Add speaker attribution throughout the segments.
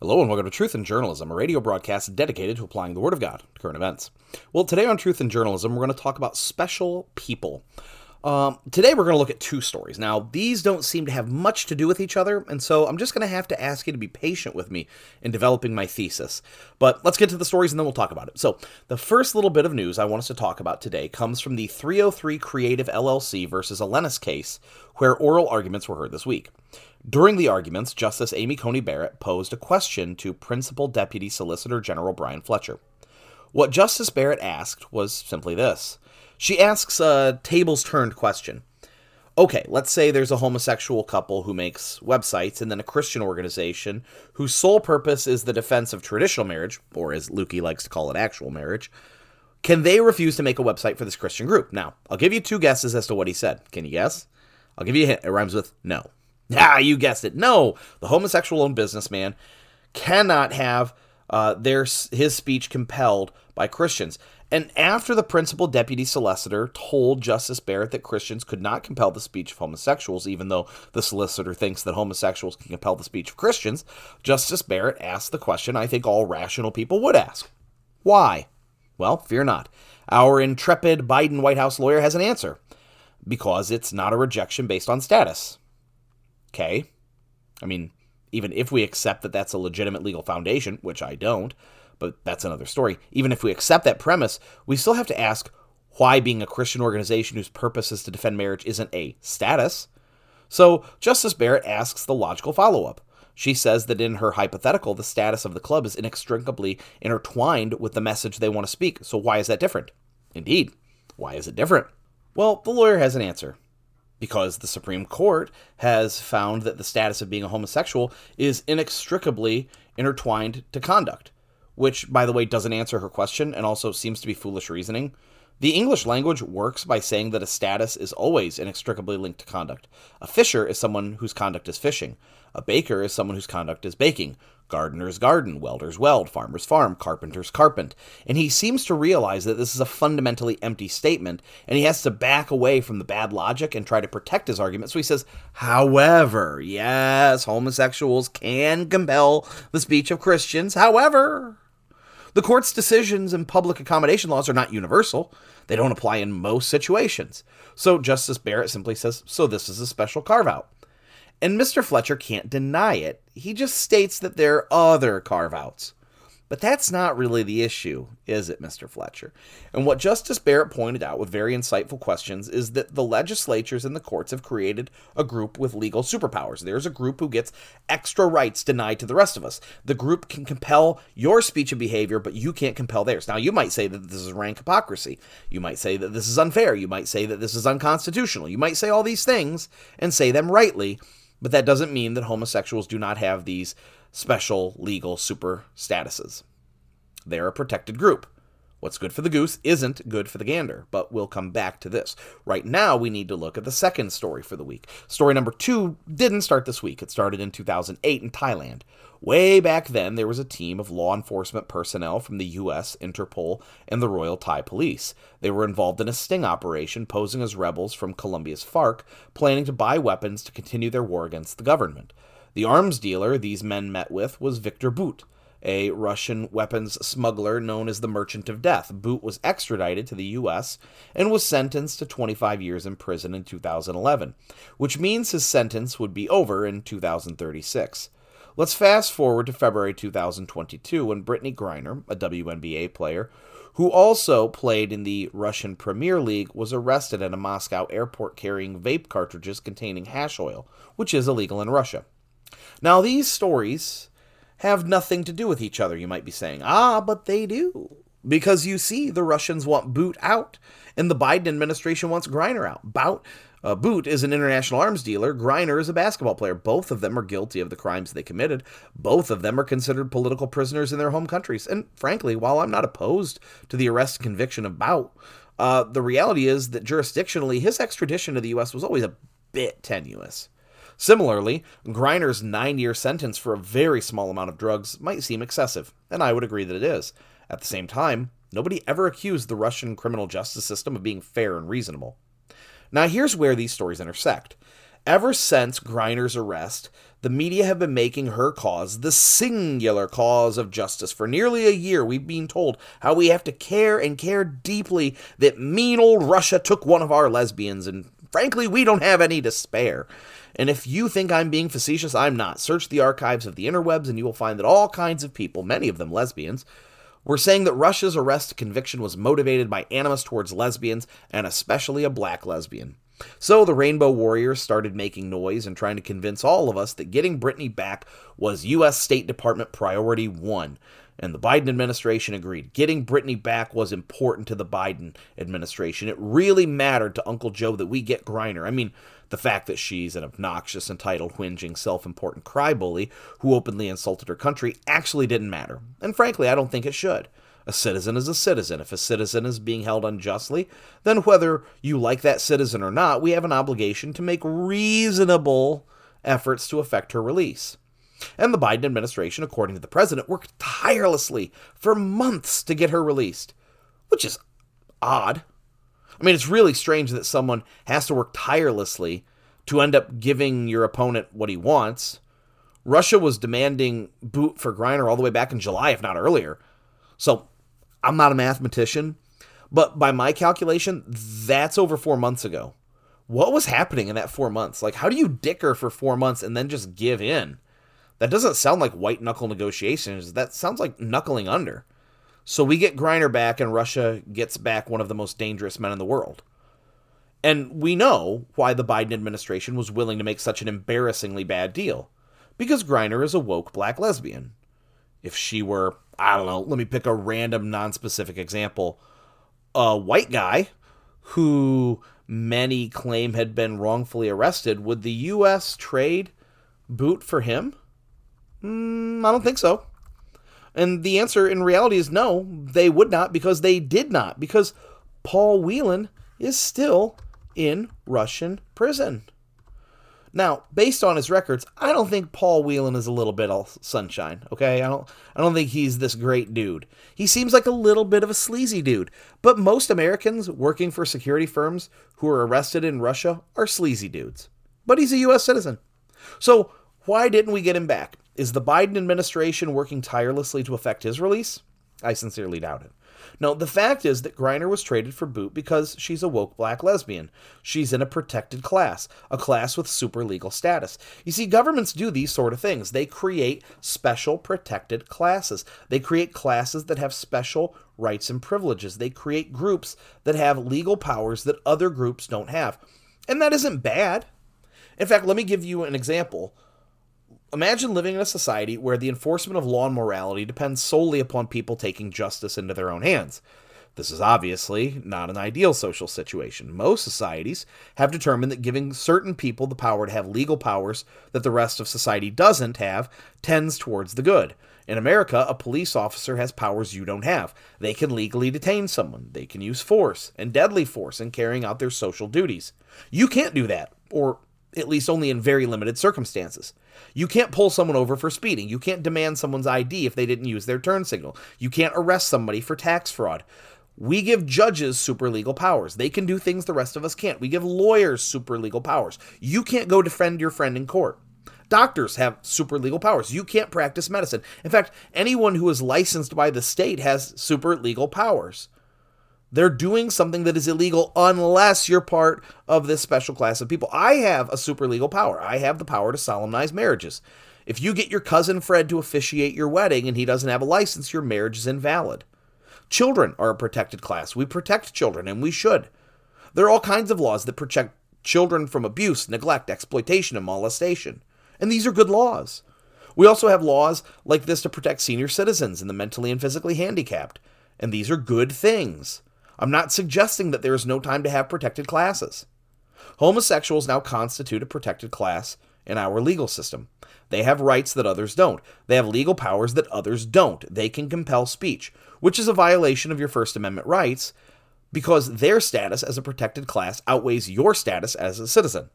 Speaker 1: Hello and welcome to Truth in Journalism, a radio broadcast dedicated to applying the Word of God to current events. Well, today on Truth in Journalism, we're going to talk about special people. Um, today, we're going to look at two stories. Now, these don't seem to have much to do with each other, and so I'm just going to have to ask you to be patient with me in developing my thesis. But let's get to the stories and then we'll talk about it. So, the first little bit of news I want us to talk about today comes from the 303 Creative LLC versus Elenis case, where oral arguments were heard this week. During the arguments, Justice Amy Coney Barrett posed a question to Principal Deputy Solicitor General Brian Fletcher. What Justice Barrett asked was simply this. She asks a tables turned question. Okay, let's say there's a homosexual couple who makes websites and then a Christian organization whose sole purpose is the defense of traditional marriage, or as Lukey likes to call it, actual marriage. Can they refuse to make a website for this Christian group? Now, I'll give you two guesses as to what he said. Can you guess? I'll give you a hint. It rhymes with no. Ah, you guessed it. No, the homosexual owned businessman cannot have uh, their his speech compelled by Christians. And after the principal deputy solicitor told Justice Barrett that Christians could not compel the speech of homosexuals, even though the solicitor thinks that homosexuals can compel the speech of Christians, Justice Barrett asked the question I think all rational people would ask Why? Well, fear not. Our intrepid Biden White House lawyer has an answer because it's not a rejection based on status. Okay. I mean, even if we accept that that's a legitimate legal foundation, which I don't, but that's another story. Even if we accept that premise, we still have to ask why being a Christian organization whose purpose is to defend marriage isn't a status. So, Justice Barrett asks the logical follow up. She says that in her hypothetical, the status of the club is inextricably intertwined with the message they want to speak. So, why is that different? Indeed, why is it different? Well, the lawyer has an answer because the Supreme Court has found that the status of being a homosexual is inextricably intertwined to conduct, which, by the way, doesn't answer her question and also seems to be foolish reasoning. The English language works by saying that a status is always inextricably linked to conduct. A fisher is someone whose conduct is fishing. A baker is someone whose conduct is baking. Gardener's garden, welder's weld, farmer's farm, carpenter's carpent. And he seems to realize that this is a fundamentally empty statement, and he has to back away from the bad logic and try to protect his argument. So he says, however, yes, homosexuals can compel the speech of Christians. However, the court's decisions and public accommodation laws are not universal. They don't apply in most situations. So Justice Barrett simply says, so this is a special carve out. And Mr. Fletcher can't deny it. He just states that there are other carve outs. But that's not really the issue, is it, Mr. Fletcher? And what Justice Barrett pointed out with very insightful questions is that the legislatures and the courts have created a group with legal superpowers. There's a group who gets extra rights denied to the rest of us. The group can compel your speech and behavior, but you can't compel theirs. Now, you might say that this is rank hypocrisy. You might say that this is unfair. You might say that this is unconstitutional. You might say all these things and say them rightly but that doesn't mean that homosexuals do not have these special legal super statuses. They're a protected group. What's good for the goose isn't good for the gander, but we'll come back to this. Right now, we need to look at the second story for the week. Story number two didn't start this week, it started in 2008 in Thailand. Way back then, there was a team of law enforcement personnel from the US, Interpol, and the Royal Thai Police. They were involved in a sting operation posing as rebels from Colombia's FARC, planning to buy weapons to continue their war against the government. The arms dealer these men met with was Victor Bout a Russian weapons smuggler known as the Merchant of Death. Bout was extradited to the U.S. and was sentenced to 25 years in prison in 2011, which means his sentence would be over in 2036. Let's fast forward to February 2022 when Brittney Griner, a WNBA player, who also played in the Russian Premier League, was arrested at a Moscow airport carrying vape cartridges containing hash oil, which is illegal in Russia. Now, these stories have nothing to do with each other, you might be saying. Ah, but they do. Because you see, the Russians want Bout out, and the Biden administration wants Griner out. Bout, uh, Bout is an international arms dealer. Griner is a basketball player. Both of them are guilty of the crimes they committed. Both of them are considered political prisoners in their home countries. And frankly, while I'm not opposed to the arrest and conviction of Bout, uh, the reality is that jurisdictionally, his extradition to the U.S. was always a bit tenuous. Similarly, Griner's nine year sentence for a very small amount of drugs might seem excessive, and I would agree that it is. At the same time, nobody ever accused the Russian criminal justice system of being fair and reasonable. Now, here's where these stories intersect. Ever since Griner's arrest, the media have been making her cause the singular cause of justice. For nearly a year, we've been told how we have to care and care deeply that mean old Russia took one of our lesbians, and frankly, we don't have any to spare. And if you think I'm being facetious, I'm not. Search the archives of the interwebs, and you will find that all kinds of people, many of them lesbians, were saying that Russia's arrest conviction was motivated by animus towards lesbians, and especially a black lesbian. So the Rainbow Warriors started making noise and trying to convince all of us that getting Brittney back was U.S. State Department priority one. And the Biden administration agreed. Getting Brittney back was important to the Biden administration. It really mattered to Uncle Joe that we get Griner. I mean, the fact that she's an obnoxious, entitled, whinging, self important crybully who openly insulted her country actually didn't matter. And frankly, I don't think it should. A citizen is a citizen. If a citizen is being held unjustly, then whether you like that citizen or not, we have an obligation to make reasonable efforts to effect her release. And the Biden administration, according to the president, worked tirelessly for months to get her released, which is odd. I mean, it's really strange that someone has to work tirelessly to end up giving your opponent what he wants. Russia was demanding Bout for Griner all the way back in July, if not earlier. So I'm not a mathematician, but by my calculation, that's over four months ago. What was happening in that four months? Like, how do you dicker for four months and then just give in? That doesn't sound like white knuckle negotiations. That sounds like knuckling under. So we get Griner back, and Russia gets back one of the most dangerous men in the world. And we know why the Biden administration was willing to make such an embarrassingly bad deal. Because Griner is a woke black lesbian. If she were I don't know, let me pick a random non specific example. A white guy who many claim had been wrongfully arrested, would the U.S. trade Bout for him? Mm, I don't think so. And the answer in reality is no, they would not because they did not, because Paul Whelan is still in Russian prison. Now, based on his records, I don't think Paul Whelan is a little bit all sunshine. Okay, I don't. I don't think he's this great dude. He seems like a little bit of a sleazy dude. But most Americans working for security firms who are arrested in Russia are sleazy dudes. But he's a U.S. citizen. So why didn't we get him back? Is the Biden administration working tirelessly to effect his release? I sincerely doubt it. No, the fact is that Griner was traded for Bout because she's a woke black lesbian. She's in a protected class, a class with super legal status. You see, governments do these sort of things. They create special protected classes. They create classes that have special rights and privileges. They create groups that have legal powers that other groups don't have. And that isn't bad. In fact, let me give you an example. Imagine living in a society where the enforcement of law and morality depends solely upon people taking justice into their own hands. This is obviously not an ideal social situation. Most societies have determined that giving certain people the power to have legal powers that the rest of society doesn't have tends towards the good. In America, a police officer has powers you don't have. They can legally detain someone, they can use force, and deadly force in carrying out their social duties. You can't do that, or at least only in very limited circumstances. You can't pull someone over for speeding. You can't demand someone's ID if they didn't use their turn signal. You can't arrest somebody for tax fraud. We give judges super legal powers. They can do things the rest of us can't. We give lawyers super legal powers. You can't go defend your friend in court. Doctors have super legal powers. You can't practice medicine. In fact, anyone who is licensed by the state has super legal powers. They're doing something that is illegal unless you're part of this special class of people. I have a super legal power. I have the power to solemnize marriages. If you get your cousin Fred to officiate your wedding and he doesn't have a license, your marriage is invalid. Children are a protected class. We protect children, and we should. There are all kinds of laws that protect children from abuse, neglect, exploitation, and molestation. And these are good laws. We also have laws like this to protect senior citizens and the mentally and physically handicapped. And these are good things. I'm not suggesting that there is no time to have protected classes. Homosexuals now constitute a protected class in our legal system. They have rights that others don't. They have legal powers that others don't. They can compel speech, which is a violation of your First Amendment rights because their status as a protected class outweighs your status as a citizen.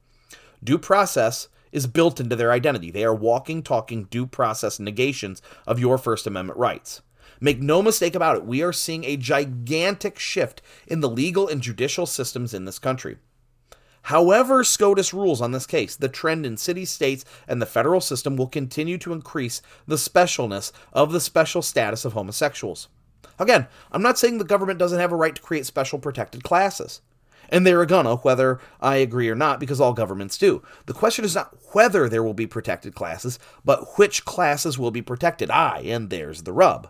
Speaker 1: Due process is built into their identity. They are walking, talking due process negations of your First Amendment rights. Make no mistake about it, we are seeing a gigantic shift in the legal and judicial systems in this country. However, SCOTUS rules on this case, the trend in city states and the federal system will continue to increase the specialness of the special status of homosexuals. Again, I'm not saying the government doesn't have a right to create special protected classes. And they're gonna, uh, whether I agree or not, because all governments do. The question is not whether there will be protected classes, but which classes will be protected. Aye, and there's the rub.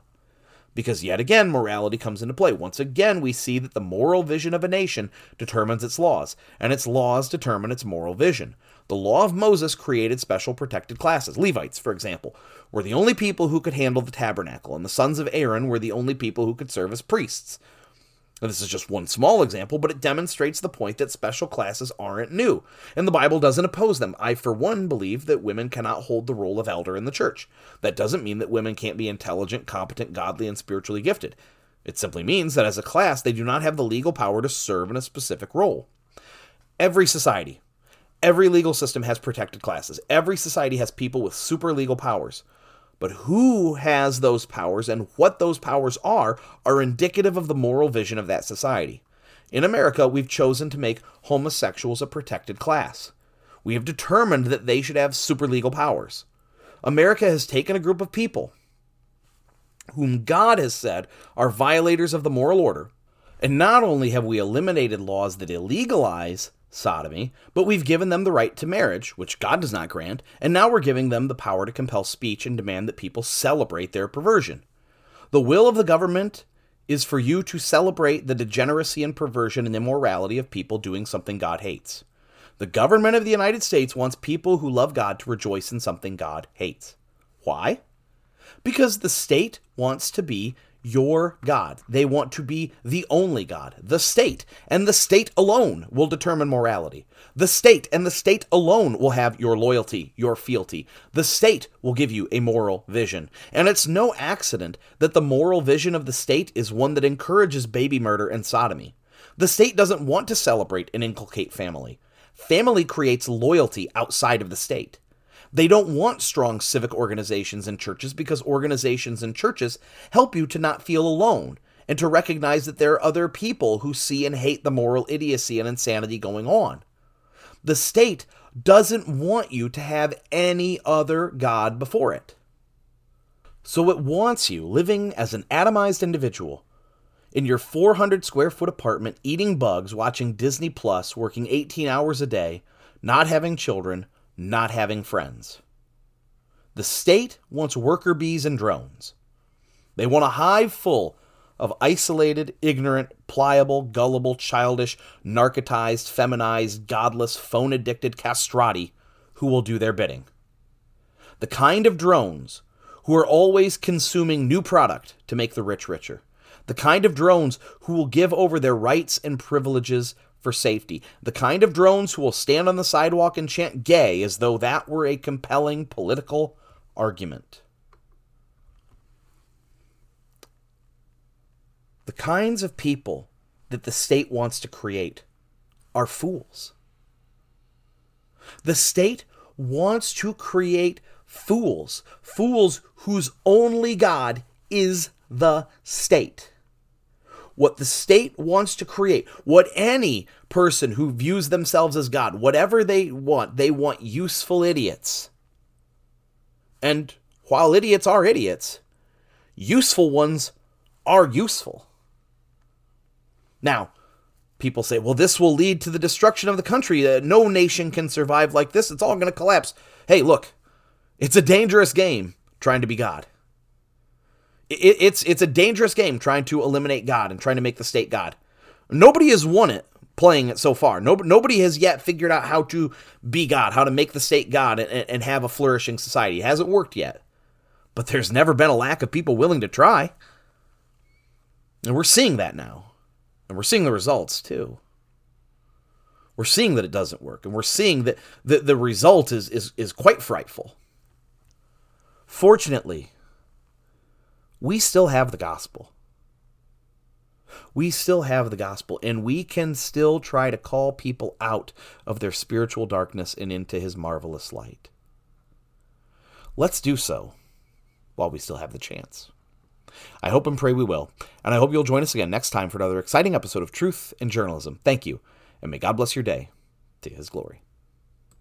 Speaker 1: Because yet again, morality comes into play. Once again, we see that the moral vision of a nation determines its laws, and its laws determine its moral vision. The law of Moses created special protected classes. Levites, for example, were the only people who could handle the tabernacle, and the sons of Aaron were the only people who could serve as priests. Now, this is just one small example, but it demonstrates the point that special classes aren't new, and the Bible doesn't oppose them. I, for one, believe that women cannot hold the role of elder in the church. That doesn't mean that women can't be intelligent, competent, godly, and spiritually gifted. It simply means that as a class, they do not have the legal power to serve in a specific role. Every society, every legal system has protected classes. Every society has people with super legal powers. But who has those powers and what those powers are are indicative of the moral vision of that society. In America, we've chosen to make homosexuals a protected class. We have determined that they should have superlegal powers. America has taken a group of people whom God has said are violators of the moral order, and not only have we eliminated laws that illegalize sodomy, but we've given them the right to marriage, which God does not grant, and now we're giving them the power to compel speech and demand that people celebrate their perversion. The will of the government is for you to celebrate the degeneracy and perversion and immorality of people doing something God hates. The government of the United States wants people who love God to rejoice in something God hates. Why? Because the state wants to be your God. They want to be the only God, the state, and the state alone will determine morality. The state and the state alone will have your loyalty, your fealty. The state will give you a moral vision. And it's no accident that the moral vision of the state is one that encourages baby murder and sodomy. The state doesn't want to celebrate and inculcate family. Family creates loyalty outside of the state. They don't want strong civic organizations and churches because organizations and churches help you to not feel alone and to recognize that there are other people who see and hate the moral idiocy and insanity going on. The state doesn't want you to have any other God before it. So it wants you living as an atomized individual in your 400 square foot apartment, eating bugs, watching Disney Plus, working 18 hours a day, not having children, not having friends. The state wants worker bees and drones. They want a hive full of isolated, ignorant, pliable, gullible, childish, narcotized, feminized, godless, phone addicted castrati who will do their bidding. The kind of drones who are always consuming new product to make the rich richer. The kind of drones who will give over their rights and privileges for safety. The kind of drones who will stand on the sidewalk and chant gay as though that were a compelling political argument. The kinds of people that the state wants to create are fools. The state wants to create fools, fools whose only God is the state what the state wants to create, what any person who views themselves as God, whatever they want, they want useful idiots. And while idiots are idiots, useful ones are useful. Now, people say, well, this will lead to the destruction of the country. Uh, no nation can survive like this. It's all going to collapse. Hey, look, it's a dangerous game trying to be God it, it's it's a dangerous game trying to eliminate God and trying to make the state God. Nobody has won it playing it so far. No, nobody has yet figured out how to be God, how to make the state God and, and have a flourishing society. It hasn't worked yet. But there's never been a lack of people willing to try. And we're seeing that now. And we're seeing the results too. We're seeing that it doesn't work. And we're seeing that the, the result is, is, is quite frightful. Fortunately, we still have the gospel. We still have the gospel, and we can still try to call people out of their spiritual darkness and into his marvelous light. Let's do so while we still have the chance. I hope and pray we will, and I hope you'll join us again next time for another exciting episode of Truth in Journalism. Thank you, and may God bless your day to his glory.